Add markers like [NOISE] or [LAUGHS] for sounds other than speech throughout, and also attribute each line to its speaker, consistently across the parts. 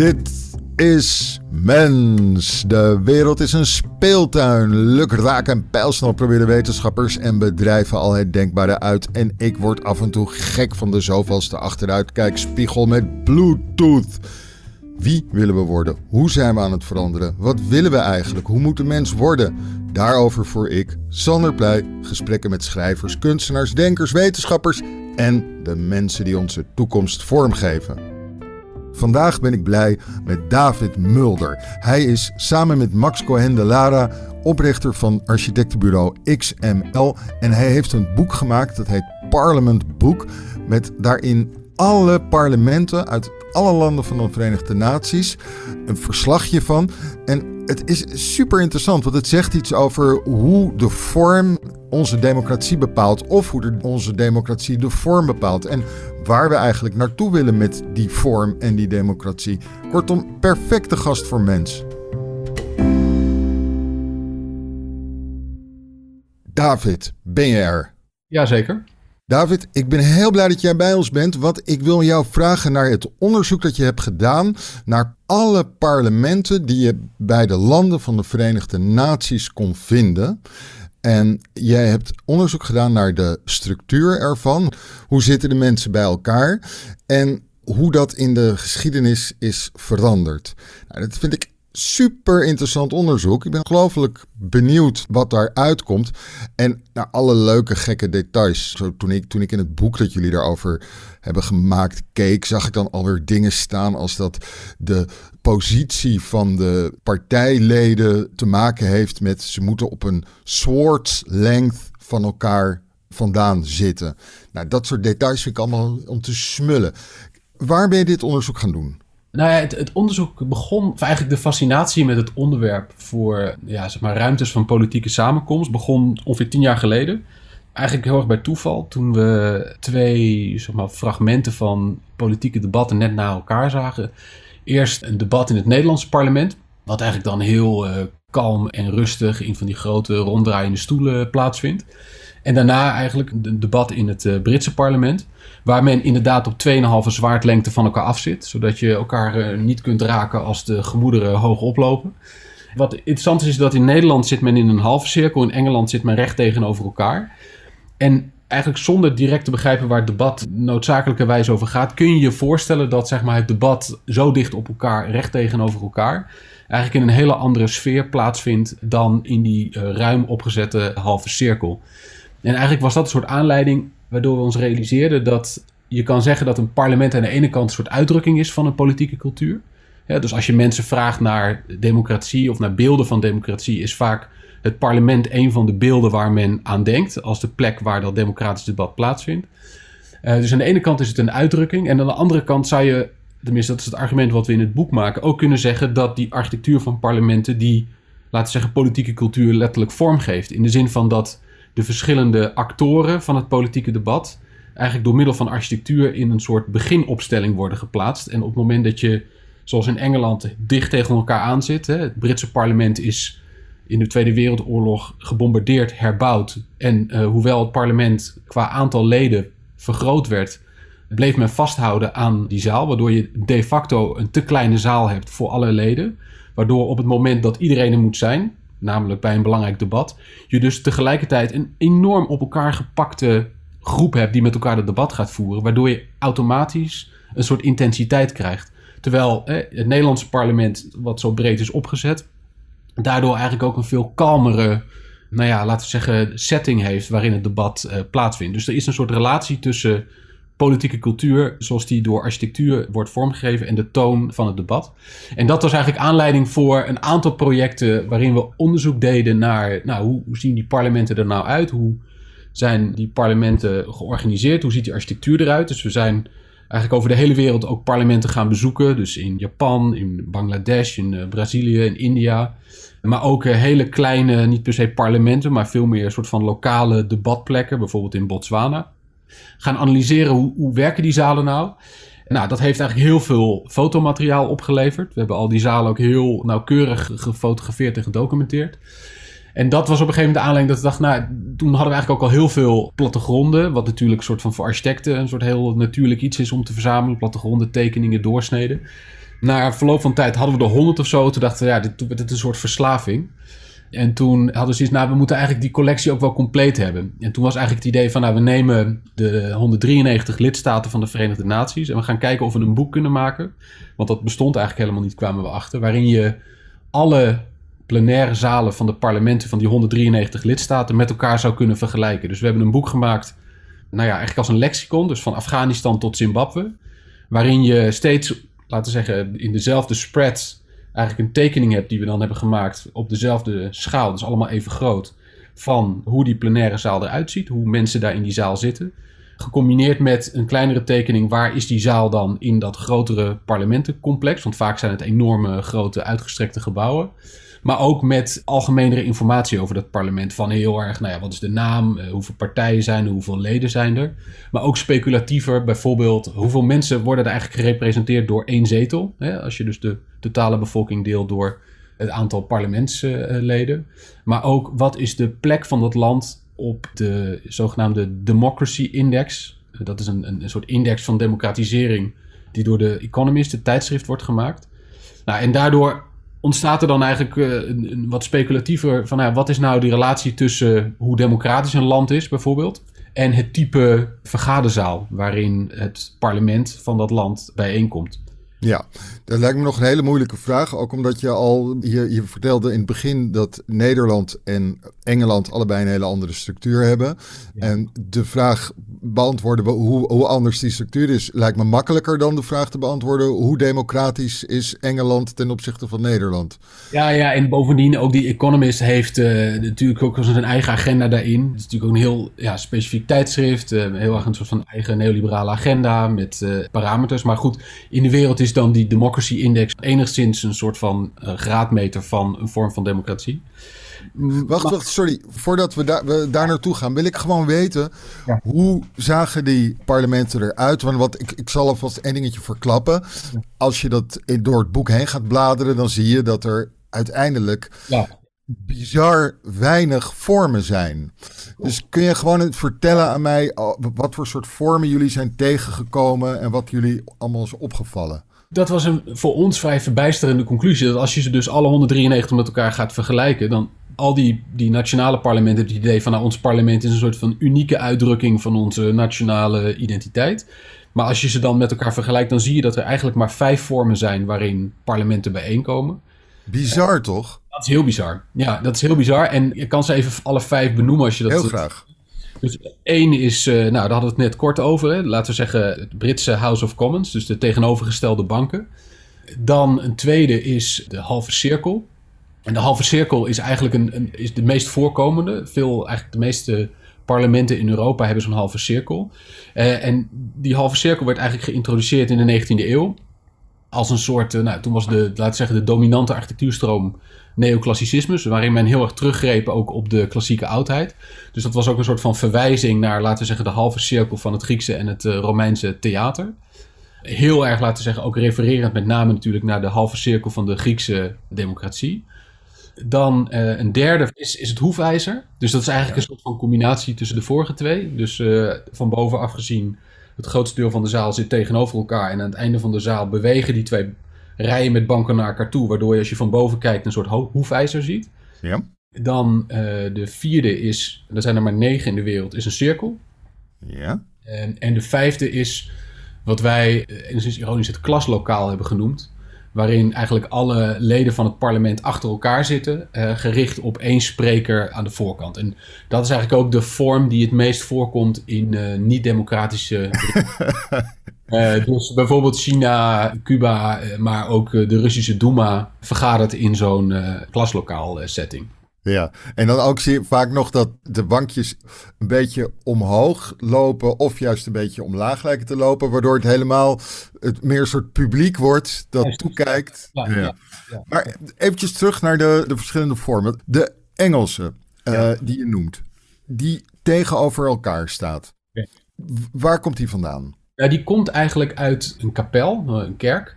Speaker 1: Dit is mens. De wereld is een speeltuin. Lukraak en pijlsnel proberen wetenschappers en bedrijven al het denkbare uit. En ik word af en toe gek van de zoveelste achteruitkijkspiegel met Bluetooth. Wie willen we worden? Hoe zijn we aan het veranderen? Wat willen we eigenlijk? Hoe moet de mens worden? Daarover voor ik, Sander Pleij, gesprekken met schrijvers, kunstenaars, denkers, wetenschappers en de mensen die onze toekomst vormgeven. Vandaag ben ik blij met David Mulder. Hij is samen met Max Cohen de Lara oprichter van architectenbureau XML en hij heeft een boek gemaakt dat heet Parliament Book met daarin alle parlementen uit alle landen van de Verenigde Naties een verslagje van. En het is super interessant, want het zegt iets over hoe de vorm onze democratie bepaalt. Of hoe onze democratie de vorm bepaalt. En waar we eigenlijk naartoe willen met die vorm en die democratie. Kortom, perfecte gast voor mens. David, ben je er?
Speaker 2: Jazeker.
Speaker 1: David, ik ben heel blij dat jij bij ons bent, want ik wil jou vragen naar het onderzoek dat je hebt gedaan naar alle parlementen die je bij de landen van de Verenigde Naties kon vinden. En jij hebt onderzoek gedaan naar de structuur ervan. Hoe zitten de mensen bij elkaar? En hoe dat in de geschiedenis is veranderd. Nou, dat vind ik super interessant onderzoek. Ik ben ongelooflijk benieuwd wat daar uitkomt. En naar alle leuke, gekke details. Zo, toen, ik, toen ik in het boek dat jullie daarover hebben gemaakt keek, zag ik dan alweer dingen staan als dat de positie van de partijleden te maken heeft met ze moeten op een swords length van elkaar vandaan zitten. Nou, dat soort details vind ik allemaal om te smullen. Waar ben je dit onderzoek gaan doen?
Speaker 2: Nou ja, het, het, onderzoek begon, of eigenlijk de fascinatie met het onderwerp voor ja, zeg maar, ruimtes van politieke samenkomst, begon ongeveer tien jaar geleden. Eigenlijk heel erg bij toeval, toen we twee zeg maar, fragmenten van politieke debatten net na elkaar zagen. Eerst een debat in het Nederlandse parlement, wat eigenlijk dan heel uh, kalm en rustig in van die grote ronddraaiende stoelen plaatsvindt. En daarna eigenlijk een debat in het uh, Britse parlement. Waar men inderdaad op 2,5 zwaardlengte van elkaar afzit. Zodat je elkaar uh, niet kunt raken als de gemoederen hoog oplopen. Wat interessant is, is dat in Nederland zit men in een halve cirkel. In Engeland zit men recht tegenover elkaar. En eigenlijk zonder direct te begrijpen waar het debat noodzakelijkerwijs over gaat, kun je je voorstellen dat zeg maar, het debat zo dicht op elkaar, recht tegenover elkaar, eigenlijk in een hele andere sfeer plaatsvindt dan in die uh, ruim opgezette halve cirkel. En eigenlijk was dat een soort aanleiding waardoor we ons realiseerden dat je kan zeggen dat een parlement aan de ene kant een soort uitdrukking is van een politieke cultuur. Dus als je mensen vraagt naar democratie of naar beelden van democratie, is vaak het parlement een van de beelden waar men aan denkt als de plek waar dat democratisch debat plaatsvindt. Uh, dus aan de ene kant is het een uitdrukking en aan de andere kant zou je, tenminste dat is het argument wat we in het boek maken, ook kunnen zeggen dat die architectuur van parlementen die, laten we zeggen, politieke cultuur letterlijk vormgeeft. In de zin van dat de verschillende actoren van het politieke debat eigenlijk door middel van architectuur in een soort beginopstelling worden geplaatst. En op het moment dat je, zoals in Engeland, dicht tegen elkaar aan zit, hè, het Britse parlement is in de Tweede Wereldoorlog gebombardeerd, herbouwd. En uh, hoewel het parlement qua aantal leden vergroot werd, bleef men vasthouden aan die zaal, waardoor je de facto een te kleine zaal hebt voor alle leden. Waardoor op het moment dat iedereen er moet zijn, namelijk bij een belangrijk debat, je dus tegelijkertijd een enorm op elkaar gepakte groep hebt die met elkaar het debat gaat voeren, waardoor je automatisch een soort intensiteit krijgt. Terwijl het Nederlandse parlement, wat zo breed is opgezet, daardoor eigenlijk ook een veel kalmere, nou ja, laten we zeggen, setting heeft waarin het debat uh, plaatsvindt. Dus er is een soort relatie tussen politieke cultuur zoals die door architectuur wordt vormgegeven en de toon van het debat. En dat was eigenlijk aanleiding voor een aantal projecten waarin we onderzoek deden naar nou, hoe, hoe zien die parlementen er nou uit? Hoe zijn die parlementen georganiseerd? Hoe ziet die architectuur eruit? Dus we zijn eigenlijk over de hele wereld ook parlementen gaan bezoeken. Dus in Japan, in Bangladesh, in uh, Brazilië, in India. Maar ook uh, hele kleine, niet per se parlementen, maar veel meer een soort van lokale debatplekken. Bijvoorbeeld in Botswana gaan analyseren hoe, hoe werken die zalen nou. Nou, dat heeft eigenlijk heel veel fotomateriaal opgeleverd. We hebben al die zalen ook heel nauwkeurig gefotografeerd en gedocumenteerd. En dat was op een gegeven moment de aanleiding dat we dachten, nou, toen hadden we eigenlijk ook al heel veel plattegronden, wat natuurlijk een soort van voor architecten een soort heel natuurlijk iets is om te verzamelen, plattegronden, tekeningen, doorsneden. Na verloop van tijd hadden we er honderd of zo. Toen dachten we, ja, dit, dit is een soort verslaving. En toen hadden ze iets, nou, we moeten eigenlijk die collectie ook wel compleet hebben. En toen was eigenlijk het idee van, nou, we nemen de 193 lidstaten van de Verenigde Naties en we gaan kijken of we een boek kunnen maken. Want dat bestond eigenlijk helemaal niet, kwamen we achter. Waarin je alle plenaire zalen van de parlementen van die 193 lidstaten met elkaar zou kunnen vergelijken. Dus we hebben een boek gemaakt, nou ja, eigenlijk als een lexicon, dus van Afghanistan tot Zimbabwe. Waarin je steeds, laten we zeggen, in dezelfde spread eigenlijk een tekening hebt die we dan hebben gemaakt op dezelfde schaal, dus allemaal even groot, van hoe die plenaire zaal eruit ziet, hoe mensen daar in die zaal zitten. Gecombineerd met een kleinere tekening, waar is die zaal dan in dat grotere parlementencomplex? Want vaak zijn het enorme, grote, uitgestrekte gebouwen. Maar ook met algemenere informatie over dat parlement. Van heel erg, nou ja, wat is de naam? Eh, hoeveel partijen zijn er? Hoeveel leden zijn er? Maar ook speculatiever, bijvoorbeeld, hoeveel mensen worden er eigenlijk gerepresenteerd door één zetel? Hè? Als je dus de totale bevolking deelt door het aantal parlementsleden. Maar ook, wat is de plek van dat land op de zogenaamde Democracy Index? Dat is een, een, soort index van democratisering die door de Economist, het tijdschrift, wordt gemaakt. Nou, en daardoor ontstaat er dan eigenlijk uh, een, een, wat speculatiever van nou, wat is nou die relatie tussen hoe democratisch een land is, bijvoorbeeld, en het type vergaderzaal waarin het parlement van dat land bijeenkomt.
Speaker 1: Ja, dat lijkt me nog een hele moeilijke vraag. Ook omdat je al, je, je vertelde in het begin dat Nederland en Engeland allebei een hele andere structuur hebben. En de vraag beantwoorden hoe, hoe anders die structuur is, lijkt me makkelijker dan de vraag te beantwoorden hoe democratisch is Engeland ten opzichte van Nederland.
Speaker 2: Ja, ja en bovendien ook die Economist heeft uh, natuurlijk ook zijn eigen agenda daarin. Het is natuurlijk ook een heel ja, specifiek tijdschrift, uh, heel erg een soort van eigen neoliberale agenda met uh, parameters. Maar goed, in de wereld is dan die Democracy Index enigszins een soort van graadmeter van een vorm van democratie.
Speaker 1: Wacht, wacht, sorry. Voordat we, daar we daar naartoe gaan, wil ik gewoon weten hoe zagen die parlementen eruit? Want wat, ik, ik zal alvast één dingetje verklappen. Als je dat door het boek heen gaat bladeren, dan zie je dat er uiteindelijk ja. bizar weinig vormen zijn. Dus kun je gewoon vertellen aan mij wat voor soort vormen jullie zijn tegengekomen en wat jullie allemaal is opgevallen?
Speaker 2: Dat was een voor ons vrij verbijsterende conclusie. Dat als je ze dus alle 193 met elkaar gaat vergelijken, dan al die, die nationale parlementen hebben het idee van nou, ons parlement is een soort van unieke uitdrukking van onze nationale identiteit. Maar als je ze dan met elkaar vergelijkt, dan zie je dat er eigenlijk maar vijf vormen zijn waarin parlementen bijeenkomen.
Speaker 1: Bizar toch?
Speaker 2: Dat is heel bizar. Ja, dat is heel bizar. En je kan ze even alle vijf benoemen als je dat...
Speaker 1: Heel graag.
Speaker 2: Dus één is, uh, nou daar hadden we het net kort over. Hè. Laten we zeggen het Britse House of Commons, dus de tegenovergestelde banken. Dan een tweede is de halve cirkel. En de halve cirkel is eigenlijk een, een, is de meest voorkomende. Veel, eigenlijk de meeste parlementen in Europa hebben zo'n halve cirkel. Uh, en die halve cirkel werd eigenlijk geïntroduceerd in de 19e eeuw. Als een soort, uh, nou, toen was de, laten we zeggen, de dominante architectuurstroom neoclassicisme. Waarin men heel erg teruggreep ook op de klassieke oudheid. Dus dat was ook een soort van verwijzing naar, laten we zeggen, de halve cirkel van het Griekse en het uh, Romeinse theater. Heel erg, laten we zeggen, ook refererend met name natuurlijk naar de halve cirkel van de Griekse democratie. Dan uh, een derde is, is het hoefijzer. Dus dat is eigenlijk een soort van combinatie tussen de vorige twee. Dus uh, van bovenaf gezien, het grootste deel van de zaal zit tegenover elkaar. En aan het einde van de zaal bewegen die twee rijen met banken naar elkaar toe. Waardoor je als je van boven kijkt een soort hoefijzer ziet.
Speaker 1: Ja.
Speaker 2: Dan uh, de vierde is, er zijn er maar negen in de wereld, is een cirkel.
Speaker 1: Ja.
Speaker 2: En, en de vijfde is wat wij, enigszins ironisch, het klaslokaal hebben genoemd waarin eigenlijk alle leden van het parlement achter elkaar zitten, uh, gericht op één spreker aan de voorkant. En dat is eigenlijk ook de vorm die het meest voorkomt in uh, niet-democratische. [LAUGHS] uh, dus bijvoorbeeld China, Cuba, maar ook de Russische Duma vergadert in zo'n klaslokaal setting.
Speaker 1: Ja, en dan ook zie je vaak nog dat de bankjes een beetje omhoog lopen of juist een beetje omlaag lijken te lopen, waardoor het helemaal het meer een soort publiek wordt dat toekijkt. Ja, ja. Ja, maar eventjes terug naar de, de verschillende vormen. De Engelse uh, die je noemt, die tegenover elkaar staat. Waar komt die vandaan?
Speaker 2: Die komt eigenlijk uit een kapel, een kerk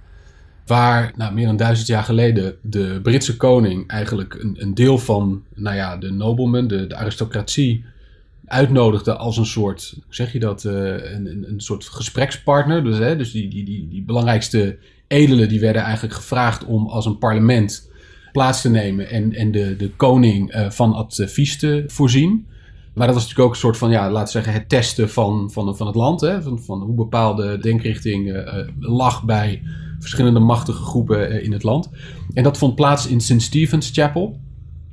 Speaker 2: waar nou, meer dan duizend jaar geleden de Britse koning eigenlijk een, een deel van nou ja, de noblemen, de, de aristocratie, uitnodigde als een soort, zeg je dat, uh, een, een, soort gesprekspartner. Dus, hè, dus die, die, die, die belangrijkste edelen die werden eigenlijk gevraagd om als een parlement plaats te nemen en, en de, de koning uh, van advies te voorzien. Maar dat was natuurlijk ook een soort van, ja, laten we zeggen, het testen van, van, van het land. Hè? Van, van hoe bepaalde denkrichting uh, lag bij verschillende machtige groepen uh, in het land. En dat vond plaats in St. Stephen's Chapel.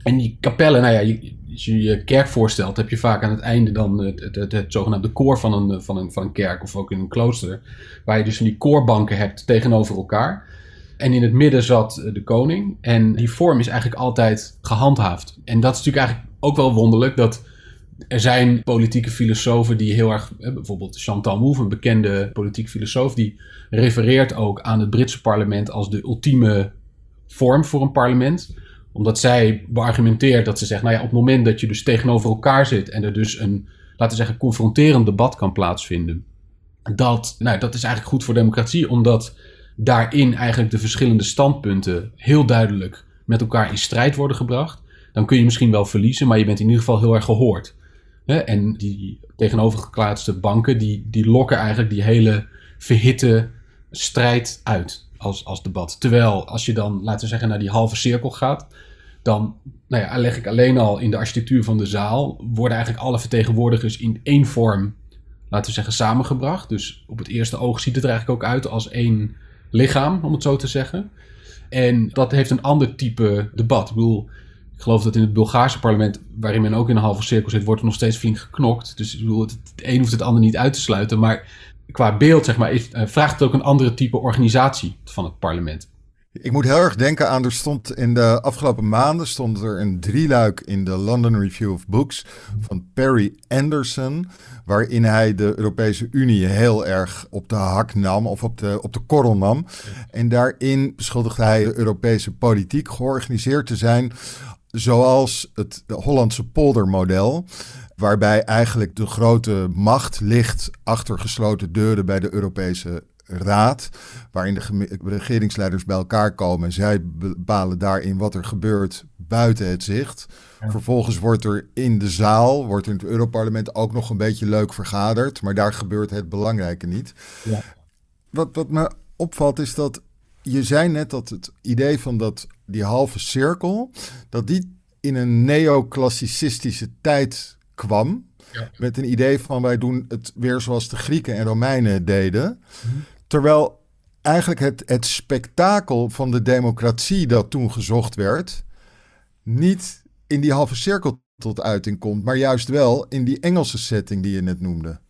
Speaker 2: En die kapellen, nou ja, als je je kerk voorstelt, heb je vaak aan het einde dan het, het, het, het, zogenaamde koor van een, van, een, van een kerk of ook in een klooster. Waar je dus van die koorbanken hebt tegenover elkaar. En in het midden zat de koning. En die vorm is eigenlijk altijd gehandhaafd. En dat is natuurlijk eigenlijk ook wel wonderlijk dat er zijn politieke filosofen die heel erg, bijvoorbeeld Chantal Mouffe, een bekende politieke filosoof, die refereert ook aan het Britse parlement als de ultieme vorm voor een parlement omdat zij beargumenteert dat ze zegt, nou ja, op het moment dat je dus tegenover elkaar zit en er dus een, laten we zeggen, confronterend debat kan plaatsvinden, dat, nou, dat is eigenlijk goed voor democratie, omdat daarin eigenlijk de verschillende standpunten heel duidelijk met elkaar in strijd worden gebracht. Dan kun je misschien wel verliezen, maar je bent in ieder geval heel erg gehoord. En die tegenovergeplaatste banken, die, die lokken eigenlijk die hele verhitte strijd uit als, als debat. Terwijl als je dan, laten we zeggen, naar die halve cirkel gaat, dan nou ja, leg ik alleen al in de architectuur van de zaal, worden eigenlijk alle vertegenwoordigers in één vorm, laten we zeggen, samengebracht. Dus op het eerste oog ziet het er eigenlijk ook uit als één lichaam, om het zo te zeggen. En dat heeft een ander type debat. Ik bedoel, ik geloof dat in het Bulgaarse parlement, waarin men ook in een halve cirkel zit, wordt er nog steeds flink geknokt. Dus ik bedoel, het, het een hoeft het ander niet uit te sluiten. Maar qua beeld, zeg maar, is, uh, vraagt het ook een andere type organisatie van het parlement.
Speaker 1: Ik moet heel erg denken aan, er stond in de afgelopen maanden stond er een drieluik in de London Review of Books van Perry Anderson, waarin hij de Europese Unie heel erg op de hak nam of op de, op de korrel nam. En daarin beschuldigde hij de Europese politiek georganiseerd te zijn zoals het Hollandse poldermodel waarbij eigenlijk de grote macht ligt achter gesloten deuren bij de Europese Raad, waarin de regeringsleiders bij elkaar komen. Zij bepalen daarin wat er gebeurt buiten het zicht. Vervolgens wordt er in de zaal, wordt in het Europarlement ook nog een beetje leuk vergaderd, maar daar gebeurt het belangrijke niet. Ja. Wat, wat me opvalt is dat je zei net dat het idee van dat, die halve cirkel, dat die in een neoclassicistische tijd kwam. Met een idee van wij doen het weer zoals de Grieken en Romeinen deden. Terwijl eigenlijk het, het spektakel van de democratie dat toen gezocht werd, niet in die halve cirkel tot uiting komt, maar juist wel in die Engelse setting die je net noemde.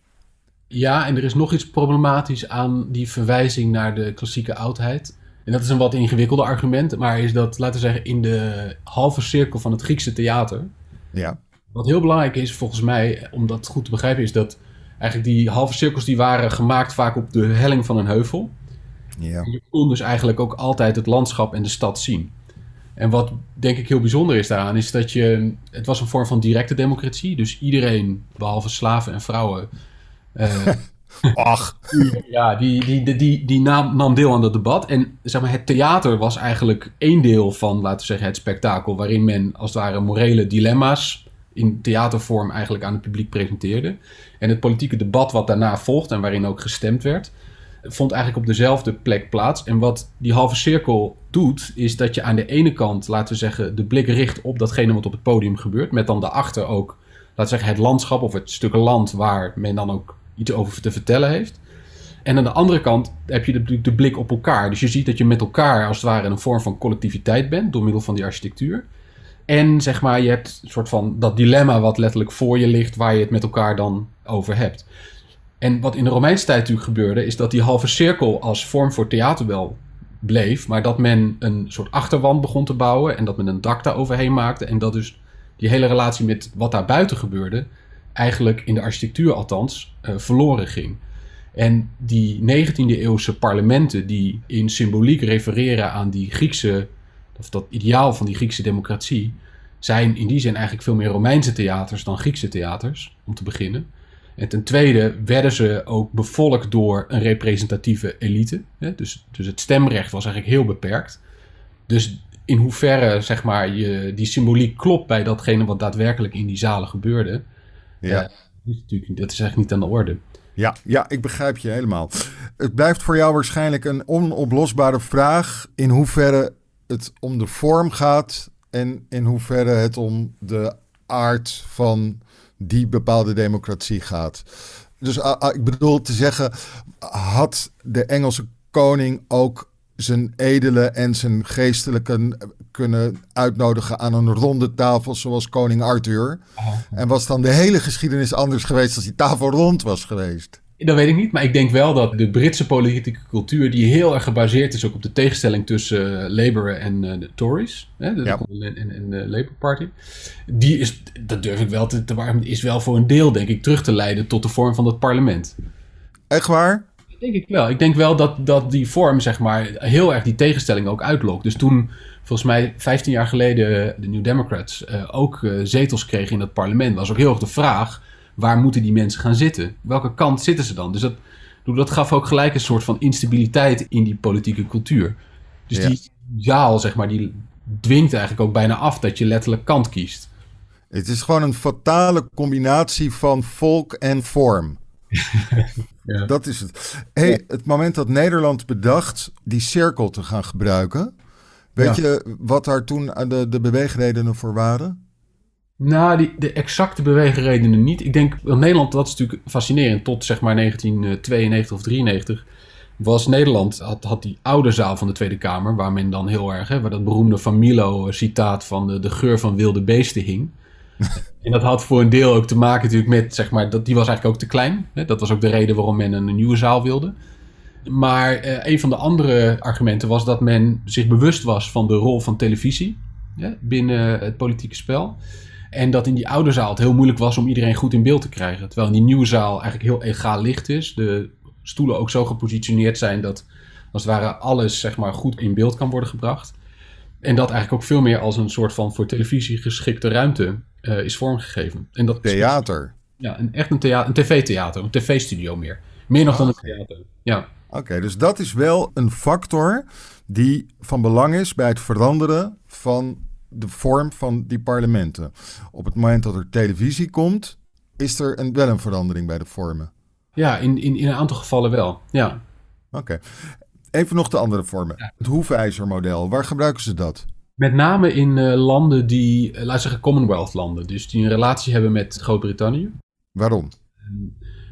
Speaker 2: Ja, en er is nog iets problematisch aan die verwijzing naar de klassieke oudheid. En dat is een wat ingewikkelde argument, maar is dat, laten we zeggen, in de halve cirkel van het Griekse theater.
Speaker 1: Ja.
Speaker 2: Wat heel belangrijk is, volgens mij, om dat goed te begrijpen, is dat eigenlijk die halve cirkels die waren gemaakt vaak op de helling van een heuvel. Ja. En je kon dus eigenlijk ook altijd het landschap en de stad zien. En wat denk ik heel bijzonder is daaraan, is dat je. Het was een vorm van directe democratie. Dus iedereen, behalve slaven en vrouwen.
Speaker 1: Uh, [LAUGHS] Ach. [LAUGHS]
Speaker 2: Ja, die, die, die, die, nam, nam deel aan dat debat. En zeg maar, het theater was eigenlijk één deel van, laten we zeggen, het spektakel. Waarin men als het ware morele dilemma's in theatervorm eigenlijk aan het publiek presenteerde. En het politieke debat wat daarna volgt en waarin ook gestemd werd, vond eigenlijk op dezelfde plek plaats. En wat die halve cirkel doet, is dat je aan de ene kant, laten we zeggen, de blik richt op datgene wat op het podium gebeurt. Met dan daarachter ook, laten we zeggen, het landschap of het stuk land waar men dan ook iets over te vertellen heeft. En aan de andere kant heb je de, de blik op elkaar. Dus je ziet dat je met elkaar als het ware in een vorm van collectiviteit bent door middel van die architectuur. En zeg maar, je hebt een soort van dat dilemma wat letterlijk voor je ligt, waar je het met elkaar dan over hebt. En wat in de Romeinse tijd natuurlijk gebeurde, is dat die halve cirkel als vorm voor theater wel bleef, maar dat men een soort achterwand begon te bouwen en dat men een dak daar overheen maakte. En dat dus die hele relatie met wat daar buiten gebeurde, eigenlijk in de architectuur althans, uh, verloren ging. En die 19e eeuwse parlementen die in symboliek refereren aan die Griekse of dat ideaal van die Griekse democratie, zijn in die zin eigenlijk veel meer Romeinse theaters dan Griekse theaters, om te beginnen. En ten tweede werden ze ook bevolkt door een representatieve elite. Hè? Dus, dus het stemrecht was eigenlijk heel beperkt. Dus in hoeverre zeg maar, je, die symboliek klopt bij datgene wat daadwerkelijk in die zalen gebeurde,
Speaker 1: ja.
Speaker 2: Uh, dat, is natuurlijk, dat is eigenlijk niet aan de orde.
Speaker 1: Ja, ja, ik begrijp je helemaal. Het blijft voor jou waarschijnlijk een onoplosbare vraag in hoeverre het om de vorm gaat en in hoeverre het om de aard van die bepaalde democratie gaat. Dus uh, ik bedoel te zeggen, had de Engelse koning ook zijn edele en zijn geestelijke kunnen uitnodigen aan een ronde tafel zoals koning Arthur? En was dan de hele geschiedenis anders geweest als die tafel rond was geweest?
Speaker 2: Dat weet ik niet, maar ik denk wel dat de Britse politieke cultuur, die heel erg gebaseerd is ook op de tegenstelling tussen uh, Labour en uh, de Tories, hè, de, ja. en, en, de Labour Party, die is, dat durf ik wel te, te warm, is wel voor een deel, denk ik, terug te leiden tot de vorm van het parlement.
Speaker 1: Echt waar?
Speaker 2: Denk ik wel. Ik denk wel dat, dat die vorm, zeg maar, heel erg die tegenstelling ook uitlokt. Dus toen, volgens mij 15 jaar geleden, de New Democrats uh, ook zetels kregen in het parlement, was ook heel erg de vraag waar moeten die mensen gaan zitten? Welke kant zitten ze dan? Dus dat, dat gaf ook gelijk een soort van instabiliteit in die politieke cultuur. Dus die zaal, zeg maar, die dwingt eigenlijk ook bijna af dat je letterlijk kant kiest.
Speaker 1: Het is gewoon een fatale combinatie van volk en vorm. [LAUGHS] ja. Dat is het. Hey, het moment dat Nederland bedacht die cirkel te gaan gebruiken. Weet je wat daar toen de, de beweegredenen voor waren?
Speaker 2: Nou, die, de exacte beweegredenen niet. Ik denk, Nederland, dat is natuurlijk fascinerend. Tot zeg maar 1992 of 93 was Nederland, had, had die oude zaal van de Tweede Kamer, waar men dan heel erg, hè, waar dat beroemde Van Milo citaat van de, de geur van wilde beesten hing. [LAUGHS] en dat had voor een deel ook te maken natuurlijk met, zeg maar, dat, die was eigenlijk ook te klein. Hè? Dat was ook de reden waarom men een, nieuwe zaal wilde. Maar eh, een van de andere argumenten was dat men zich bewust was van de rol van televisie binnen het politieke spel. En dat in die oude zaal het heel moeilijk was om iedereen goed in beeld te krijgen. Terwijl in die nieuwe zaal eigenlijk heel egaal licht is. De stoelen ook zo gepositioneerd zijn dat als het ware alles zeg maar, goed in beeld kan worden gebracht. En dat eigenlijk ook veel meer als een soort van voor televisie geschikte ruimte uh, is vormgegeven. En dat
Speaker 1: theater?
Speaker 2: ja, een, echt een, thea een tv-theater, een tv-studio meer. Meer nog dan een theater, ja.
Speaker 1: Oké, dus dat is wel een factor die van belang is bij het veranderen van de vorm van die parlementen. Op het moment dat er televisie komt, is er een, wel een verandering bij de vormen.
Speaker 2: Ja, in, in, in een aantal gevallen wel. Ja.
Speaker 1: Oké. Even nog de andere vormen. Het hoefijzermodel, waar gebruiken ze dat?
Speaker 2: Met name in uh, landen die, uh, laten zeggen Commonwealth landen, dus die een relatie hebben met Groot-Brittannië.
Speaker 1: Waarom?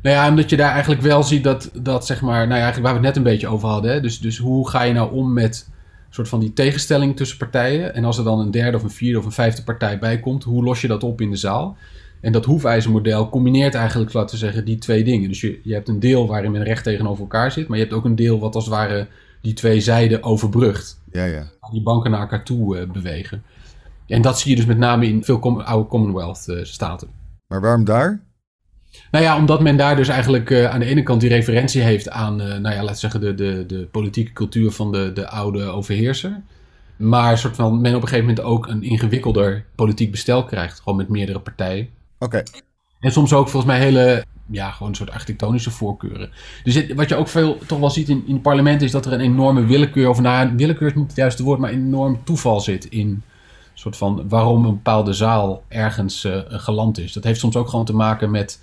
Speaker 2: Nou ja, omdat je daar eigenlijk wel ziet dat, dat zeg maar, nou ja, eigenlijk waar we het net een beetje over hadden. Hè? Dus, dus hoe ga je nou om met soort van die tegenstelling tussen partijen. En als er dan een derde of een vierde of een vijfde partij bij komt, hoe los je dat op in de zaal? En dat hoefijzermodel combineert eigenlijk, laten we zeggen, die twee dingen. Dus je, je hebt een deel waarin men recht tegenover elkaar zit, maar je hebt ook een deel wat als het ware die twee zijden overbrugt.
Speaker 1: Ja, ja.
Speaker 2: Die banken naar elkaar toe uh, bewegen. En dat zie je dus met name in veel oude Commonwealth-staten.
Speaker 1: maar waarom daar?
Speaker 2: Nou ja, omdat men daar dus eigenlijk uh, aan de ene kant die referentie heeft aan, uh, nou ja, laten zeggen, de, de, de politieke cultuur van de, de oude overheerser. Maar soort van men op een gegeven moment ook een ingewikkelder politiek bestel krijgt. Gewoon met meerdere partijen.
Speaker 1: Oké.
Speaker 2: En soms ook volgens mij hele, ja, gewoon een soort architectonische voorkeuren. Dus het, wat je ook veel toch wel ziet in, in het parlement is dat er een enorme willekeur, of nou, willekeur is niet het juiste woord, maar een enorm toeval zit in soort van waarom een bepaalde zaal ergens uh, geland is. Dat heeft soms ook gewoon te maken met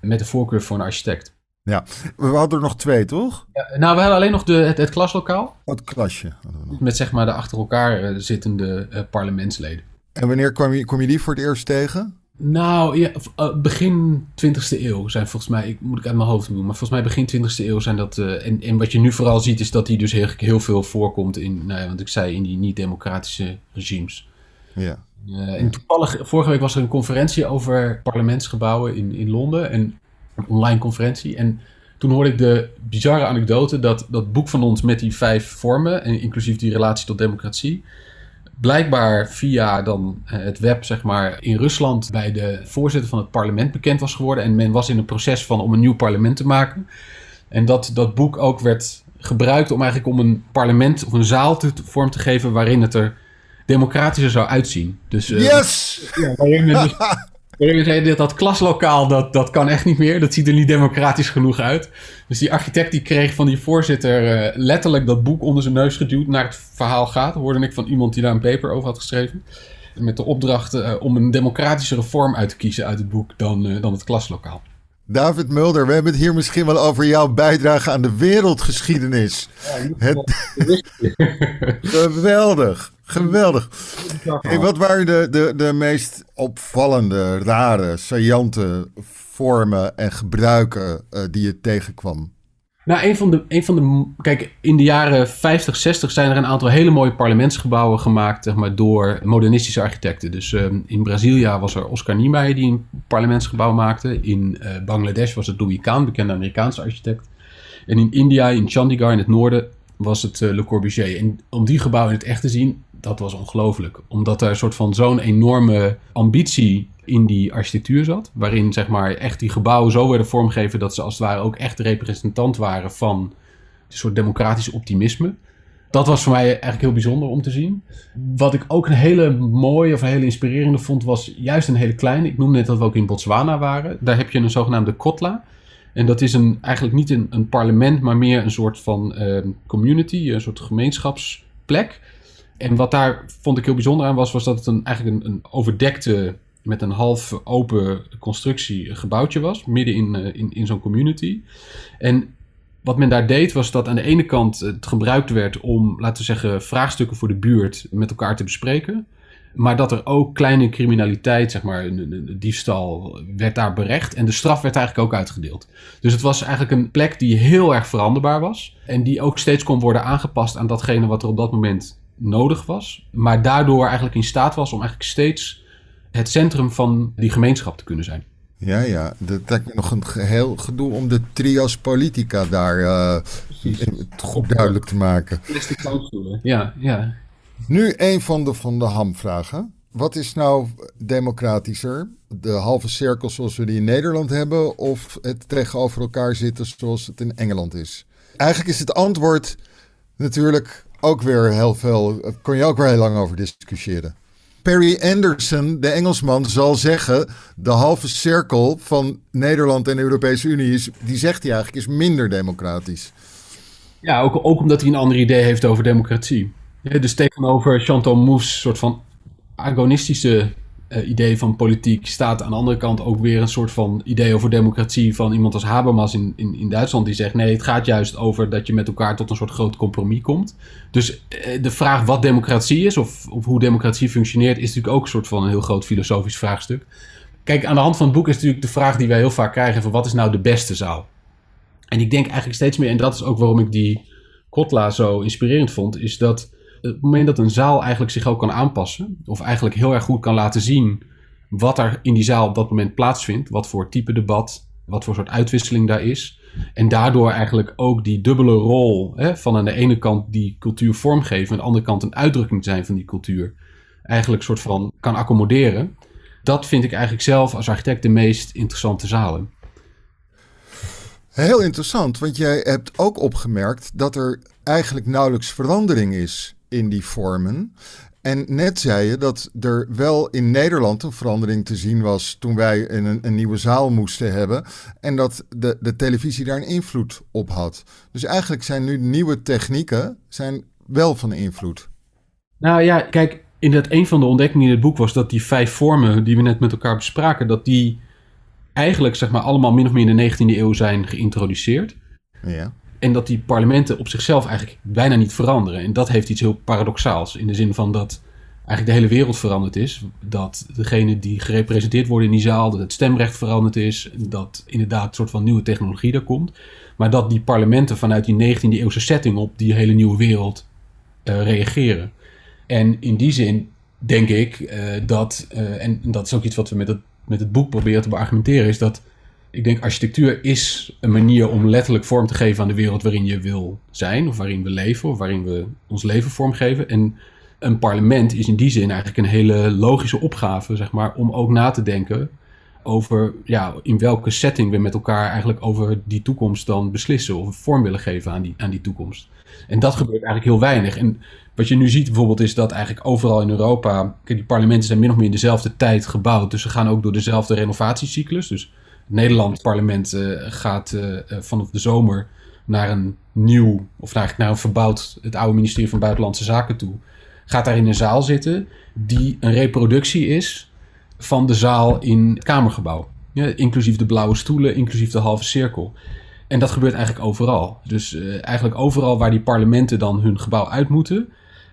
Speaker 2: met de voorkeur voor een architect.
Speaker 1: Ja, we hadden er nog twee, toch?
Speaker 2: Ja, nou, we hadden alleen nog de, het, het klaslokaal.
Speaker 1: Oh, het klasje.
Speaker 2: Met zeg maar de achter elkaar uh, zittende uh, parlementsleden.
Speaker 1: En wanneer kom je, kom je die voor het eerst tegen?
Speaker 2: Nou, ja, uh, begin 20e eeuw zijn volgens mij, ik, moet ik uit mijn hoofd doen, maar volgens mij begin 20e eeuw zijn dat. en, en wat je nu vooral ziet, is dat die dus heel, heel veel voorkomt in, nou ja, want ik zei, in die niet-democratische regimes.
Speaker 1: Ja.
Speaker 2: Uh, en toevallig, vorige week was er een conferentie over parlementsgebouwen in, in Londen. En een online conferentie. En toen hoorde ik de bizarre anekdote dat dat boek van ons met die vijf vormen, en inclusief die relatie tot democratie, blijkbaar via dan eh, het web, zeg maar, in Rusland bij de voorzitter van het parlement bekend was geworden. En men was in een proces van om een nieuw parlement te maken. En dat dat boek ook werd gebruikt om eigenlijk om een parlement of een zaal te, vorm te geven waarin het er democratischer zou uitzien. Dus,
Speaker 1: uh, yes!
Speaker 2: Ja, waarin we dus, [LAUGHS] dat, dat klaslokaal, dat, dat kan echt niet meer. Dat ziet er niet democratisch genoeg uit. Dus die architect die kreeg van die voorzitter uh, letterlijk dat boek onder zijn neus geduwd naar het verhaal gaat. Hoorde ik van iemand die daar een paper over had geschreven. Met de opdracht uh, om een democratischere vorm uit te kiezen uit het boek dan, dan het klaslokaal.
Speaker 1: David Mulder, we hebben het hier misschien wel over jouw bijdrage aan de wereldgeschiedenis. het... [LAUGHS] geweldig, geweldig. Hey, wat waren de, de, de meest opvallende, rare, saillante vormen en gebruiken uh, die je tegenkwam?
Speaker 2: Nou, een van, de, een van de. Kijk, in de jaren 50, 60 zijn er een aantal hele mooie parlementsgebouwen gemaakt zeg maar, door modernistische architecten. Dus um, in Brazilië was er Oscar Niemeyer die een parlementsgebouw maakte. In uh, Bangladesh was het Louis Kahn, bekende Amerikaanse architect. En in India, in Chandigarh in het noorden, was het uh, Le Corbusier. En om die gebouwen in het echt te zien, dat was ongelooflijk. Omdat er een soort van zo'n enorme ambitie in die architectuur zat. Waarin zeg maar echt die gebouwen zo werden vormgegeven dat ze als het ware ook echt representant waren van een soort democratisch optimisme. Dat was voor mij eigenlijk heel bijzonder om te zien. Wat ik ook een hele mooie of een hele inspirerende vond, was juist een hele kleine. Ik noemde net dat we ook in Botswana waren. Daar heb je een zogenaamde Kotla. En dat is een, eigenlijk niet een, parlement, maar meer een soort van uh, community, een soort gemeenschapsplek. En wat daar vond ik heel bijzonder aan was, was dat het een, eigenlijk een, een overdekte met een half open constructie gebouwtje was, midden in, uh, in, in zo'n community. En wat men daar deed, was dat aan de ene kant het gebruikt werd om, laten we zeggen, vraagstukken voor de buurt met elkaar te bespreken. Maar dat er ook kleine criminaliteit, zeg maar, een, diefstal, werd daar berecht. En de straf werd eigenlijk ook uitgedeeld. Dus het was eigenlijk een plek die heel erg veranderbaar was. En die ook steeds kon worden aangepast aan datgene wat er op dat moment nodig was. Maar daardoor eigenlijk in staat was om eigenlijk steeds het centrum van die gemeenschap te kunnen zijn.
Speaker 1: Ja, ja. Dat lijkt nog een geheel gedoe om de trios politica daar uh, goed duidelijk te maken.
Speaker 2: Ja, ja.
Speaker 1: Nu een van de van de hamvragen. Wat is nou democratischer? De halve cirkel zoals we die in Nederland hebben, of het tegenover elkaar zitten zoals het in Engeland is? Eigenlijk is het antwoord natuurlijk ook weer heel veel. Kon je ook weer heel lang over discussiëren. Perry Anderson, de Engelsman, zal zeggen: de halve cirkel van Nederland en de Europese Unie is, die zegt hij eigenlijk, is minder democratisch.
Speaker 2: Ja, ook, ook omdat hij een ander idee heeft over democratie. Ja, dus tegenover Chantal Mouffe, soort van agonistische uh, idee van politiek staat aan de andere kant ook weer een soort van idee over democratie van iemand als Habermas in, in, in Duitsland die zegt nee, het gaat juist over dat je met elkaar tot een soort groot compromis komt. Dus uh, de vraag wat democratie is of, of hoe democratie functioneert is natuurlijk ook een soort van een heel groot filosofisch vraagstuk. Kijk, aan de hand van het boek is natuurlijk de vraag die wij heel vaak krijgen van wat is nou de beste zaal? En ik denk eigenlijk steeds meer, en dat is ook waarom ik die Kotla zo inspirerend vond, is dat het moment dat een zaal eigenlijk zich ook kan aanpassen, of eigenlijk heel erg goed kan laten zien wat er in die zaal op dat moment plaatsvindt, wat voor type debat, wat voor soort uitwisseling daar is. En daardoor eigenlijk ook die dubbele rol hè, van aan de ene kant die cultuur vormgeven, aan de andere kant een uitdrukking zijn van die cultuur, eigenlijk soort van kan accommoderen. Dat vind ik eigenlijk zelf als architect de meest interessante zalen.
Speaker 1: Heel interessant, want jij hebt ook opgemerkt dat er eigenlijk nauwelijks verandering is in die vormen. En net zei je dat er wel in Nederland een verandering te zien was toen wij een, een nieuwe zaal moesten hebben. En dat de, de televisie daar een invloed op had. Dus eigenlijk zijn nu nieuwe technieken zijn wel van invloed.
Speaker 2: Nou ja, kijk, in dat een van de ontdekkingen in het boek was dat die vijf vormen die we net met elkaar bespraken, dat die eigenlijk zeg maar allemaal min of meer in de 19e eeuw zijn geïntroduceerd.
Speaker 1: Ja.
Speaker 2: En dat die parlementen op zichzelf eigenlijk bijna niet veranderen. En dat heeft iets heel paradoxaals. In de zin van dat eigenlijk de hele wereld veranderd is. Dat degene die gerepresenteerd worden in die zaal, dat het stemrecht veranderd is. Dat inderdaad een soort van nieuwe technologie daar komt. Maar dat die parlementen vanuit die 19e eeuwse setting op die hele nieuwe wereld uh, reageren. En in die zin denk ik uh, dat, uh, en dat is ook iets wat we met het, met het boek proberen te beargumenteren, is dat ik denk architectuur is een manier om letterlijk vorm te geven aan de wereld waarin je wil zijn, of waarin we leven, of waarin we ons leven vormgeven. En een parlement is in die zin eigenlijk een hele logische opgave, zeg maar, om ook na te denken over ja, in welke setting we met elkaar eigenlijk over die toekomst dan beslissen of vorm willen geven aan die, aan die toekomst. En dat gebeurt eigenlijk heel weinig. En wat je nu ziet bijvoorbeeld is dat eigenlijk overal in Europa, die parlementen zijn min of meer in dezelfde tijd gebouwd, dus ze gaan ook door dezelfde renovatiecyclus. Dus Nederlands parlement uh, gaat uh, vanaf de zomer naar een nieuw, of eigenlijk naar een verbouwd, het oude ministerie van Buitenlandse Zaken toe. Gaat daar in een zaal zitten die een reproductie is van de zaal in het Kamergebouw. Ja, inclusief de blauwe stoelen, inclusief de halve cirkel. En dat gebeurt eigenlijk overal. Dus eigenlijk overal waar die parlementen dan hun gebouw uit moeten,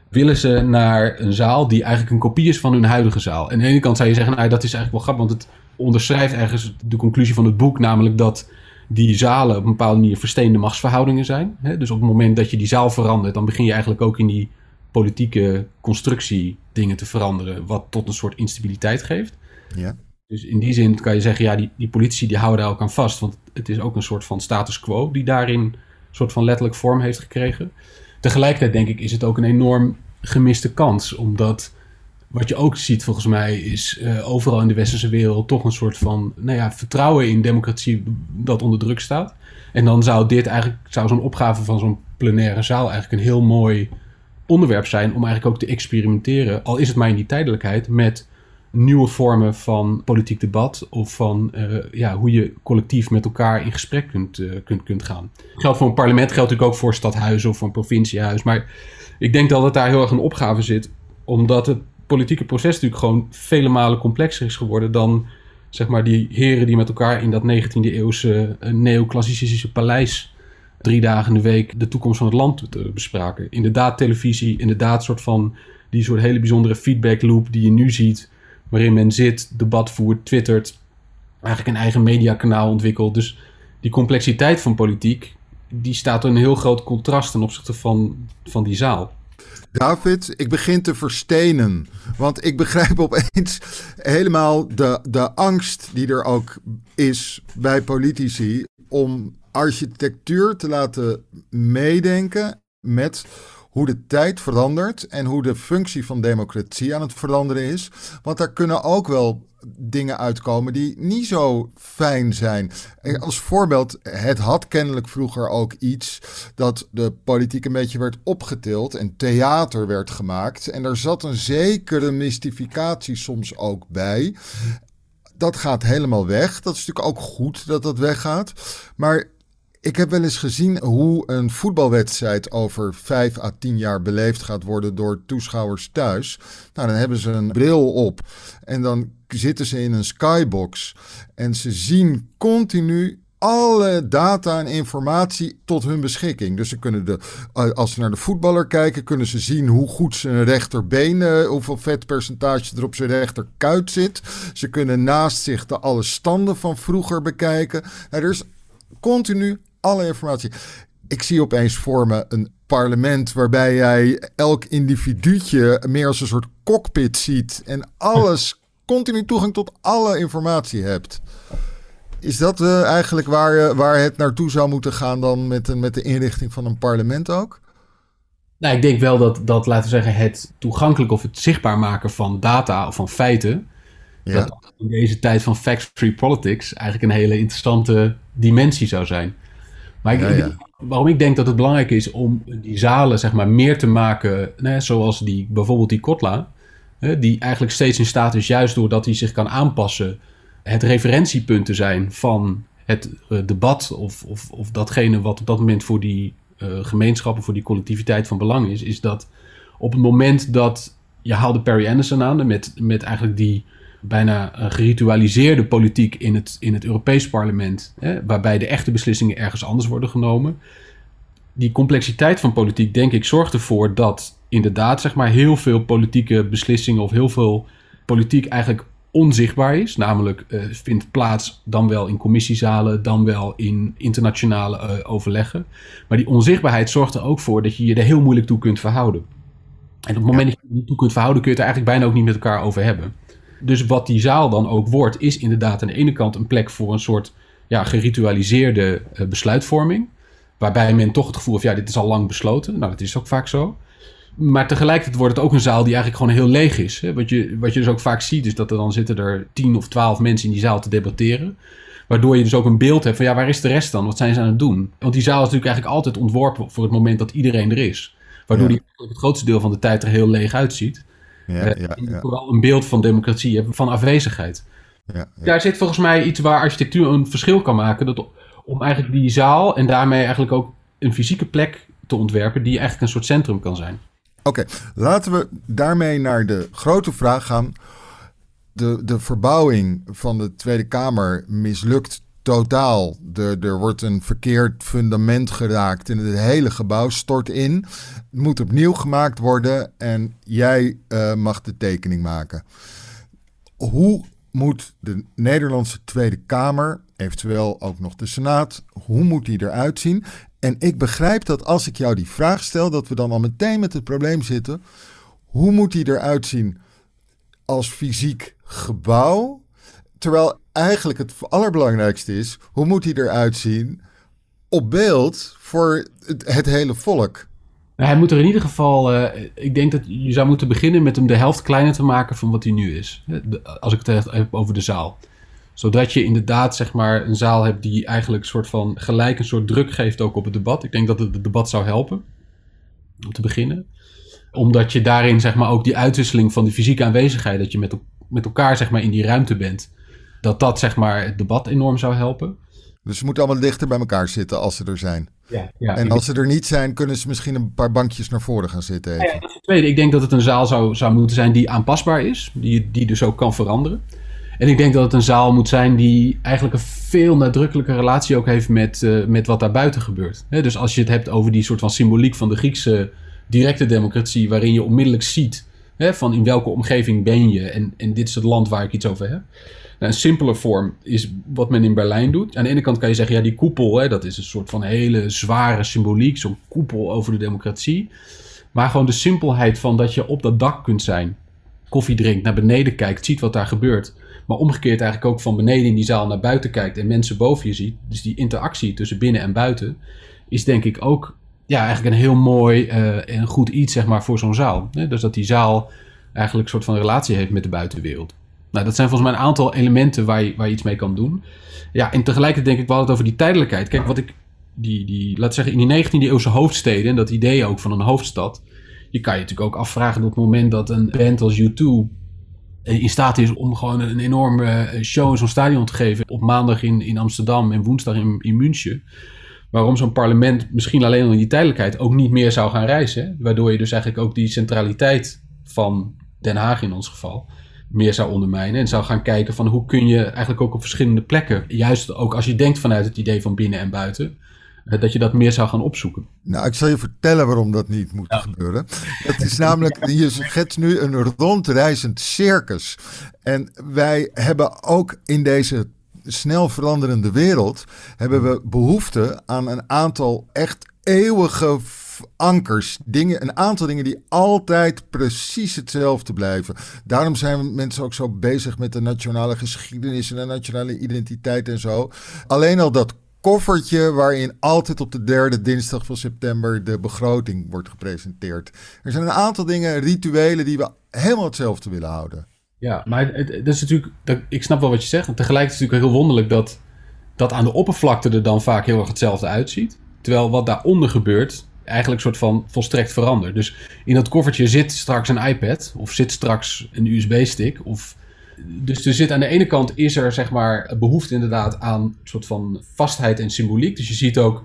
Speaker 2: willen ze naar een zaal die eigenlijk een kopie is van hun huidige zaal. En aan de ene kant zou je zeggen, nou, dat is eigenlijk wel grappig, want het onderschrijft ergens de conclusie van het boek, namelijk dat die zalen op een bepaalde manier versteende machtsverhoudingen zijn. Dus op het moment dat je die zaal verandert, dan begin je eigenlijk ook in die politieke constructie dingen te veranderen, wat tot een soort instabiliteit geeft.
Speaker 1: Ja.
Speaker 2: Dus in die zin kan je zeggen, ja, die, die politici die houden daar ook aan vast, want het is ook een soort van status quo die daarin een soort van letterlijk vorm heeft gekregen. Tegelijkertijd denk ik is het ook een enorm gemiste kans, omdat wat je ook ziet volgens mij is uh, overal in de westerse wereld toch een soort van nou ja, vertrouwen in democratie dat onder druk staat. En dan zou dit eigenlijk, zou zo'n opgave van zo'n plenaire zaal eigenlijk een heel mooi onderwerp zijn om eigenlijk ook te experimenteren, al is het maar in die tijdelijkheid, met nieuwe vormen van politiek debat of van uh, ja, hoe je collectief met elkaar in gesprek kunt, uh, kunt, kunt gaan. Geldt voor een parlement, geldt natuurlijk ook voor stadhuizen of voor een provinciehuis. Maar ik denk dat het daar heel erg een opgave zit, omdat het politieke proces natuurlijk gewoon vele malen complexer is geworden dan zeg maar die heren die met elkaar in dat 19e eeuwse uh, neoclassicistische paleis drie dagen in de week de toekomst van het land bespraken. Inderdaad televisie, inderdaad soort van die soort hele bijzondere feedback loop die je nu ziet, waarin men zit, debat voert, twittert, eigenlijk een eigen mediakanaal ontwikkelt. Dus die complexiteit van politiek, die staat in een heel groot contrast ten opzichte van, van die zaal.
Speaker 1: David, ik begin te verstenen. Want ik begrijp [LAUGHS] opeens helemaal de, de angst die er ook is bij politici om architectuur te laten meedenken met hoe de tijd verandert en hoe de functie van democratie aan het veranderen is. Want daar kunnen ook wel dingen uitkomen die niet zo fijn zijn. Als voorbeeld, het had kennelijk vroeger ook iets dat de politiek een beetje werd opgetild en theater werd gemaakt. En er zat een zekere mystificatie soms ook bij. Dat gaat helemaal weg. Dat is natuurlijk ook goed dat dat weggaat. Maar ik heb wel eens gezien hoe een voetbalwedstrijd over vijf à tien jaar beleefd gaat worden door toeschouwers thuis. Nou, dan hebben ze een bril op en dan zitten ze in een skybox en ze zien continu alle data en informatie tot hun beschikking. Dus ze kunnen de, als ze naar de voetballer kijken, kunnen ze zien hoe goed zijn rechterbeen, hoeveel vetpercentage er op zijn rechterkuit zit. Ze kunnen naast zich de alle standen van vroeger bekijken. Nou, er is continu alle informatie. Ik zie opeens voor me een parlement waarbij jij elk individuutje meer als een soort cockpit ziet en alles [LAUGHS] continu toegang tot alle informatie hebt. Is dat uh, eigenlijk waar, uh, waar het naartoe zou moeten gaan dan met, met de inrichting van een parlement ook?
Speaker 2: Nou, ik denk wel dat, dat, laten we zeggen, het toegankelijk of het zichtbaar maken van data of van feiten, ja. dat in deze tijd van fact-free politics eigenlijk een hele interessante dimensie zou zijn. Maar ik, waarom ik denk dat het belangrijk is om die zalen zeg maar, meer te maken, zoals die, bijvoorbeeld die Kotla, hè, die eigenlijk steeds in staat is, juist doordat hij zich kan aanpassen, het referentiepunt te zijn van het uh, debat of, of, of datgene wat op dat moment voor die uh, gemeenschappen, voor die collectiviteit van belang is, is dat op het moment dat je haalde Perry Anderson aan met, met eigenlijk die bijna geritualiseerde politiek in het, in het Europees parlement, hè, waarbij de echte beslissingen ergens anders worden genomen. Die complexiteit van politiek, denk ik, zorgt ervoor dat inderdaad zeg maar, heel veel politieke beslissingen of heel veel politiek eigenlijk onzichtbaar is. Namelijk uh, vindt plaats dan wel in commissiezalen, dan wel in internationale uh, overleggen. Maar die onzichtbaarheid zorgt er ook voor dat je je er heel moeilijk toe kunt verhouden. En op het moment dat je je niet toe kunt verhouden, kun je het er eigenlijk bijna ook niet met elkaar over hebben. Dus wat die zaal dan ook wordt, is inderdaad aan de ene kant een plek voor een soort ja, geritualiseerde uh, besluitvorming. Waarbij men toch het gevoel heeft, ja, dit is al lang besloten. Nou, dat is ook vaak zo. Maar tegelijkertijd wordt het ook een zaal die eigenlijk gewoon heel leeg is. Hè? Wat, je, wat je dus ook vaak ziet, is dat er dan zitten er tien of twaalf mensen in die zaal te debatteren. Waardoor je dus ook een beeld hebt van, ja, waar is de rest dan? Wat zijn ze aan het doen? Want die zaal is natuurlijk eigenlijk altijd ontworpen voor het moment dat iedereen er is. Waardoor ja. die het grootste deel van de tijd er heel leeg uitziet. Ja, uh, ja, ja. Vooral een beeld van democratie hebben, van afwezigheid. Ja, Daar zit volgens mij iets waar architectuur een verschil kan maken. Dat om eigenlijk die zaal en daarmee eigenlijk ook een fysieke plek te ontwerpen die eigenlijk een soort centrum kan zijn.
Speaker 1: Oké, okay, laten we daarmee naar de grote vraag gaan. de, de verbouwing van de Tweede Kamer mislukt totaal. Er, er wordt een verkeerd fundament geraakt en het hele gebouw stort in. Het moet opnieuw gemaakt worden en jij uh, mag de tekening maken. Hoe moet de Nederlandse Tweede Kamer, eventueel ook nog de Senaat, hoe moet die eruit zien? En ik begrijp dat als ik jou die vraag stel, dat we dan al meteen met het probleem zitten. Hoe moet die eruit zien als fysiek gebouw? Terwijl eigenlijk het allerbelangrijkste is, hoe moet hij eruit zien op beeld voor het, hele volk?
Speaker 2: Nou, hij moet er in ieder geval, uh, ik denk dat je zou moeten beginnen met hem de helft kleiner te maken van wat hij nu is. Als ik het heb over de zaal. Zodat je inderdaad zeg maar een zaal hebt die eigenlijk soort van gelijk een soort druk geeft ook op het debat. Ik denk dat het, het debat zou helpen. Om te beginnen. Omdat je daarin zeg maar ook die uitwisseling van de fysieke aanwezigheid, dat je met, met elkaar zeg maar in die ruimte bent dat dat zeg maar het debat enorm zou helpen.
Speaker 1: Dus ze moeten allemaal dichter bij elkaar zitten als ze er zijn.
Speaker 2: Ja, ja.
Speaker 1: En als ze er niet zijn, kunnen ze misschien een paar bankjes naar voren gaan zitten.
Speaker 2: Ja, dat is het tweede. Ik denk dat het een zaal zou, zou moeten zijn die aanpasbaar is, die, die dus ook kan veranderen. En ik denk dat het een zaal moet zijn die eigenlijk een veel nadrukkelijke relatie ook heeft met, uh, met wat daar buiten gebeurt. dus als je het hebt over die soort van symboliek van de Griekse directe democratie, waarin je onmiddellijk ziet van in welke omgeving ben je en, en dit is het land waar ik iets over heb. Een simpele vorm is wat men in Berlijn doet. Aan de ene kant kan je zeggen, ja, die koepel, hè, dat is een soort van hele zware symboliek, zo'n koepel over de democratie. Maar gewoon de simpelheid van dat je op dat dak kunt zijn, koffie drinkt, naar beneden kijkt, ziet wat daar gebeurt. Maar omgekeerd eigenlijk ook van beneden in die zaal naar buiten kijkt en mensen boven je ziet. Dus die interactie tussen binnen en buiten is denk ik ook ja, eigenlijk een heel mooi uh, en goed iets zeg maar, voor zo'n zaal. Dus dat die zaal eigenlijk een soort van relatie heeft met de buitenwereld. Nou, dat zijn volgens mij een aantal elementen waar je, waar iets mee kan doen. Ja, en tegelijkertijd denk ik, we hadden het over die tijdelijkheid. Kijk, wat ik, die, die, laat zeggen, in die 19e eeuwse hoofdsteden, en dat idee ook van een hoofdstad. Je kan je natuurlijk ook afvragen op het moment dat een band als U2 in staat is om gewoon een enorme eh, show in zo'n stadion te geven. Op maandag in, in Amsterdam en woensdag in, in München. Waarom zo'n parlement misschien alleen al in die tijdelijkheid ook niet meer zou gaan reizen. Waardoor je dus eigenlijk ook die centraliteit van Den Haag in ons geval meer zou ondermijnen. En zou gaan kijken van hoe kun je eigenlijk ook op verschillende plekken, juist ook als je denkt vanuit het idee van binnen en buiten, eh, dat je dat meer zou gaan opzoeken.
Speaker 1: Nou, ik zal je vertellen waarom dat niet moet gebeuren. Het is namelijk, [LAUGHS] je schetst nu een rondreizend circus. En wij hebben ook in deze snel veranderende wereld, hebben we behoefte aan een aantal echt eeuwige ankers. Dingen, een aantal dingen die altijd precies hetzelfde blijven. Daarom zijn mensen ook zo bezig met de nationale geschiedenis en de nationale identiteit en zo. Alleen al dat koffertje waarin altijd op de derde dinsdag van september de begroting wordt gepresenteerd. Er zijn een aantal dingen, rituelen, die we helemaal hetzelfde willen houden.
Speaker 2: Ja, maar het, is natuurlijk, ik snap wel wat je zegt. En tegelijkertijd is het natuurlijk heel wonderlijk dat, dat aan de oppervlakte er dan vaak heel erg hetzelfde uitziet. Terwijl wat daaronder gebeurt, eigenlijk soort van volstrekt veranderd. Dus in dat koffertje zit straks een iPad of zit straks een USB-stick. Of... Dus er zit aan de ene kant is er zeg maar behoefte inderdaad aan een soort van vastheid en symboliek. Dus je ziet ook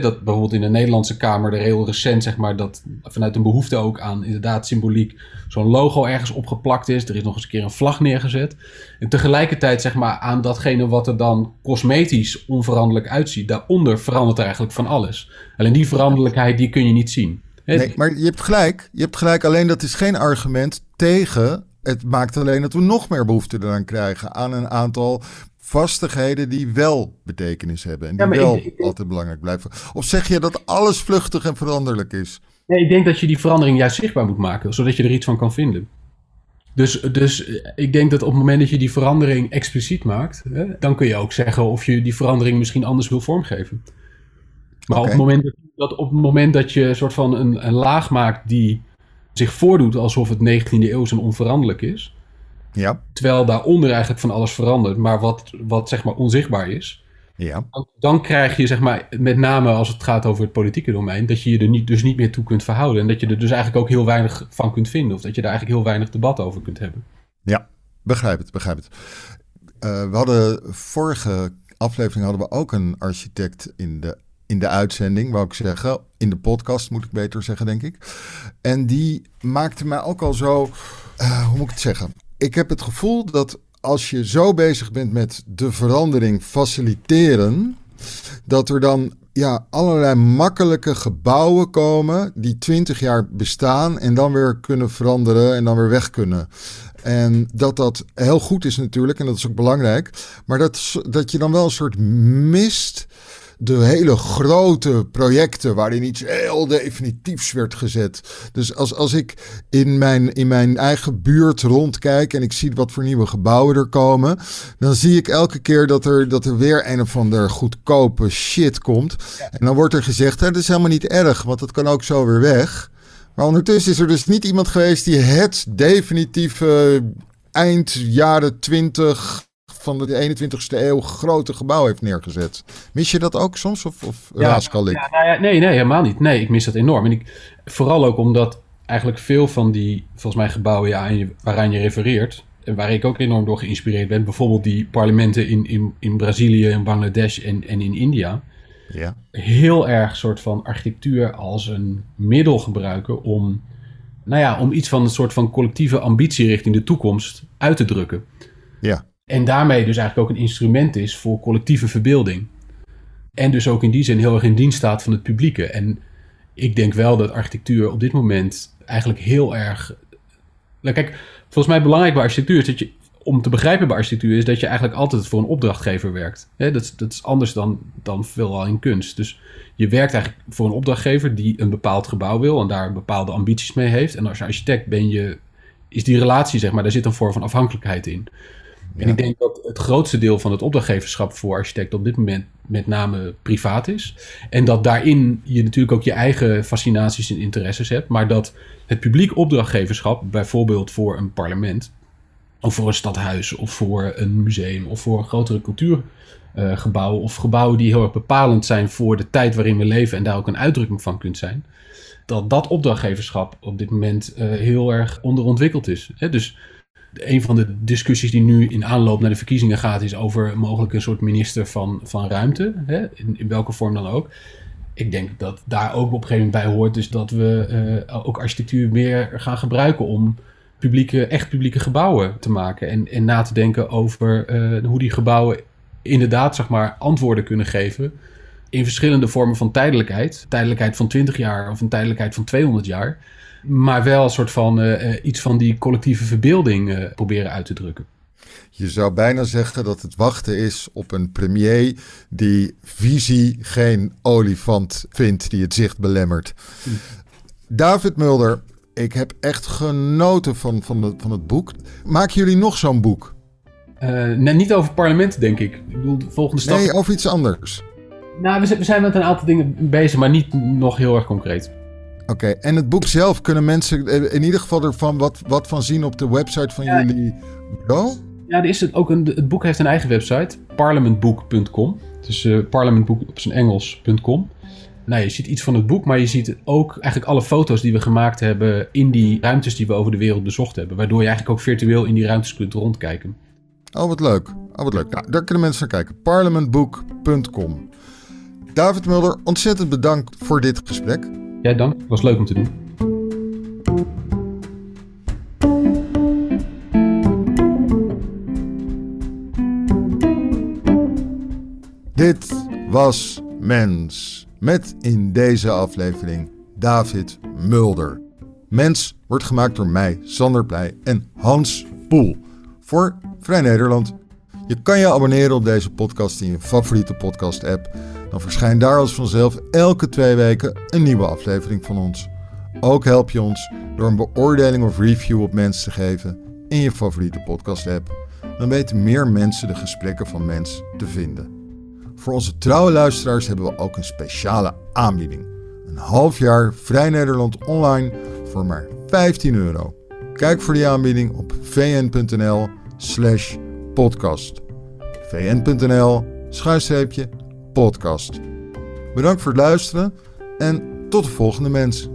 Speaker 2: dat bijvoorbeeld in de Nederlandse Kamer er heel recent, zeg maar, dat vanuit een behoefte ook aan inderdaad symboliek zo'n logo ergens opgeplakt is. Er is nog eens een keer een vlag neergezet. En tegelijkertijd, zeg maar, aan datgene wat er dan cosmetisch onveranderlijk uitziet, daaronder verandert er eigenlijk van alles. Alleen die veranderlijkheid, die kun je niet zien.
Speaker 1: Nee, maar je hebt gelijk. Je hebt gelijk, alleen dat is geen argument tegen het maakt alleen dat we nog meer behoefte eraan krijgen aan een aantal vastigheden die wel betekenis hebben en die wel altijd belangrijk blijven? Of zeg je dat alles vluchtig en veranderlijk is?
Speaker 2: Nee, ik denk dat je die verandering juist zichtbaar moet maken, zodat je er iets van kan vinden. Dus, dus ik denk dat op het moment dat je die verandering expliciet maakt, hè, dan kun je ook zeggen of je die verandering misschien anders wil vormgeven. Maar op, het moment dat, op het moment dat je een soort van een, een laag maakt die zich voordoet alsof het 19e eeuw en onveranderlijk is,
Speaker 1: ja.
Speaker 2: Terwijl daaronder eigenlijk van alles verandert, maar wat, wat zeg maar onzichtbaar is.
Speaker 1: Ja.
Speaker 2: Dan krijg je zeg maar, met name als het gaat over het politieke domein, dat je je er niet, dus niet meer toe kunt verhouden. En dat je er dus eigenlijk ook heel weinig van kunt vinden. Of dat je daar eigenlijk heel weinig debat over kunt hebben.
Speaker 1: Ja, begrijp het, begrijp het. Uh, we hadden vorige aflevering hadden we ook een architect in de, in de uitzending, wou ik zeggen. In de podcast moet ik beter zeggen, denk ik. En die maakte mij ook al zo, uh, hoe moet ik het zeggen? Ik heb het gevoel dat als je zo bezig bent met de verandering faciliteren, dat er dan ja, allerlei makkelijke gebouwen komen die twintig jaar bestaan en dan weer kunnen veranderen en dan weer weg kunnen. En dat dat heel goed is natuurlijk en dat is ook belangrijk, maar dat, dat je dan wel een soort mist de hele grote projecten waarin iets heel definitiefs werd gezet. Dus als, als ik in mijn, in mijn eigen buurt rondkijk en ik zie wat voor nieuwe gebouwen er komen, dan zie ik elke keer dat er, dat er weer een of ander goedkope shit komt. En dan wordt er gezegd, dat is helemaal niet erg, want dat kan ook zo weer weg. Maar ondertussen is er dus niet iemand geweest die het definitieve eind jaren 20 van de 21ste eeuw grote gebouw heeft neergezet. Mis je dat ook soms of, of ja, ik?
Speaker 2: Ja, nou ja, nee, nee, helemaal niet. Nee, ik mis dat enorm. En ik, vooral ook omdat eigenlijk veel van die, volgens mij, gebouwen ja, waaraan je refereert... en waar ik ook enorm door geïnspireerd ben... bijvoorbeeld die parlementen in, in, in Brazilië, in Bangladesh en, en in India... Ja. heel erg soort van architectuur als een middel gebruiken om, nou ja, om iets van een soort van collectieve ambitie richting de toekomst uit te drukken.
Speaker 1: Ja.
Speaker 2: En daarmee dus eigenlijk ook een instrument is voor collectieve verbeelding. En dus ook in die zin heel erg in dienst staat van het publieke. En ik denk wel dat architectuur op dit moment eigenlijk heel erg. Nou, kijk, volgens mij belangrijk bij architectuur is dat je. Om te begrijpen bij architectuur is dat je eigenlijk altijd voor een opdrachtgever werkt. dat, dat is anders dan, dan veelal in kunst. Dus je werkt eigenlijk voor een opdrachtgever die een bepaald gebouw wil en daar bepaalde ambities mee heeft. En als architect ben je, is die relatie, zeg maar, daar zit een vorm van afhankelijkheid in. En ik denk dat het grootste deel van het opdrachtgeverschap voor architecten op dit moment met name privaat is. En dat daarin je natuurlijk ook je eigen fascinaties en interesses hebt. Maar dat het publiek opdrachtgeverschap, bijvoorbeeld voor een parlement, of voor een stadhuis, of voor een museum, of voor een grotere cultuurgebouw, of gebouwen die heel erg bepalend zijn voor de tijd waarin we leven en daar ook een uitdrukking van kunt zijn. Dat dat opdrachtgeverschap op dit moment uh, heel erg onderontwikkeld is. Dus een van de discussies die nu in aanloop naar de verkiezingen gaat, is over mogelijk een soort minister van, van ruimte. Hè? In, in welke vorm dan ook. Ik denk dat daar ook op een gegeven moment bij hoort, dus dat we uh, ook architectuur meer gaan gebruiken om publieke, echt publieke gebouwen te maken. En, en na te denken over uh, hoe die gebouwen inderdaad, zeg maar, antwoorden kunnen geven in verschillende vormen van tijdelijkheid. Tijdelijkheid van 20 jaar of een tijdelijkheid van 200 jaar maar wel een soort van uh, iets van die collectieve verbeelding uh, proberen uit te drukken.
Speaker 1: Je zou bijna zeggen dat het wachten is op een premier die visie geen olifant vindt die het zicht belemmert. Hm. David Mulder, ik heb echt genoten van, van, de, van het boek. Maken jullie nog zo'n boek?
Speaker 2: Uh, nee, niet over parlement, denk ik. Ik bedoel, de volgende stap.
Speaker 1: Nee, over iets anders.
Speaker 2: Nou, we zijn met een aantal dingen bezig, maar niet nog heel erg concreet.
Speaker 1: Oké, en het boek zelf kunnen mensen in ieder geval ervan wat, wat van zien op de website van jullie bureau?
Speaker 2: Ja, er is het, ook een, het boek heeft een eigen website, parliamentbook.com. Dus uh, parliamentboek op zijn Engels.com. Nou, je ziet iets van het boek, maar je ziet ook eigenlijk alle foto's die we gemaakt hebben in die ruimtes die we over de wereld bezocht hebben. Waardoor je eigenlijk ook virtueel in die ruimtes kunt rondkijken.
Speaker 1: Oh, wat leuk. Oh, wat leuk. Nou, daar kunnen mensen naar kijken. parliamentbook.com. David Mulder, ontzettend bedankt voor dit gesprek.
Speaker 2: Ja, dank. Was leuk om te doen.
Speaker 1: Dit was Mens. Met in deze aflevering David Mulder. Mens wordt gemaakt door mij, Sander Pleij en Hans Poel. Voor Vrij Nederland. Je kan je abonneren op deze podcast in je favoriete podcast-app dan verschijnt daar als vanzelf elke twee weken een nieuwe aflevering van ons. Ook help je ons door een beoordeling of review op Mens te geven in je favoriete podcast-app. Dan weten meer mensen de gesprekken van Mens te vinden. Voor onze trouwe luisteraars hebben we ook een speciale aanbieding. Een half jaar Vrij Nederland online voor maar 15 euro. Kijk voor die aanbieding op vn.nl slash podcast. vn.nl schuinstreepje podcast. Bedankt voor het luisteren en tot de volgende mens.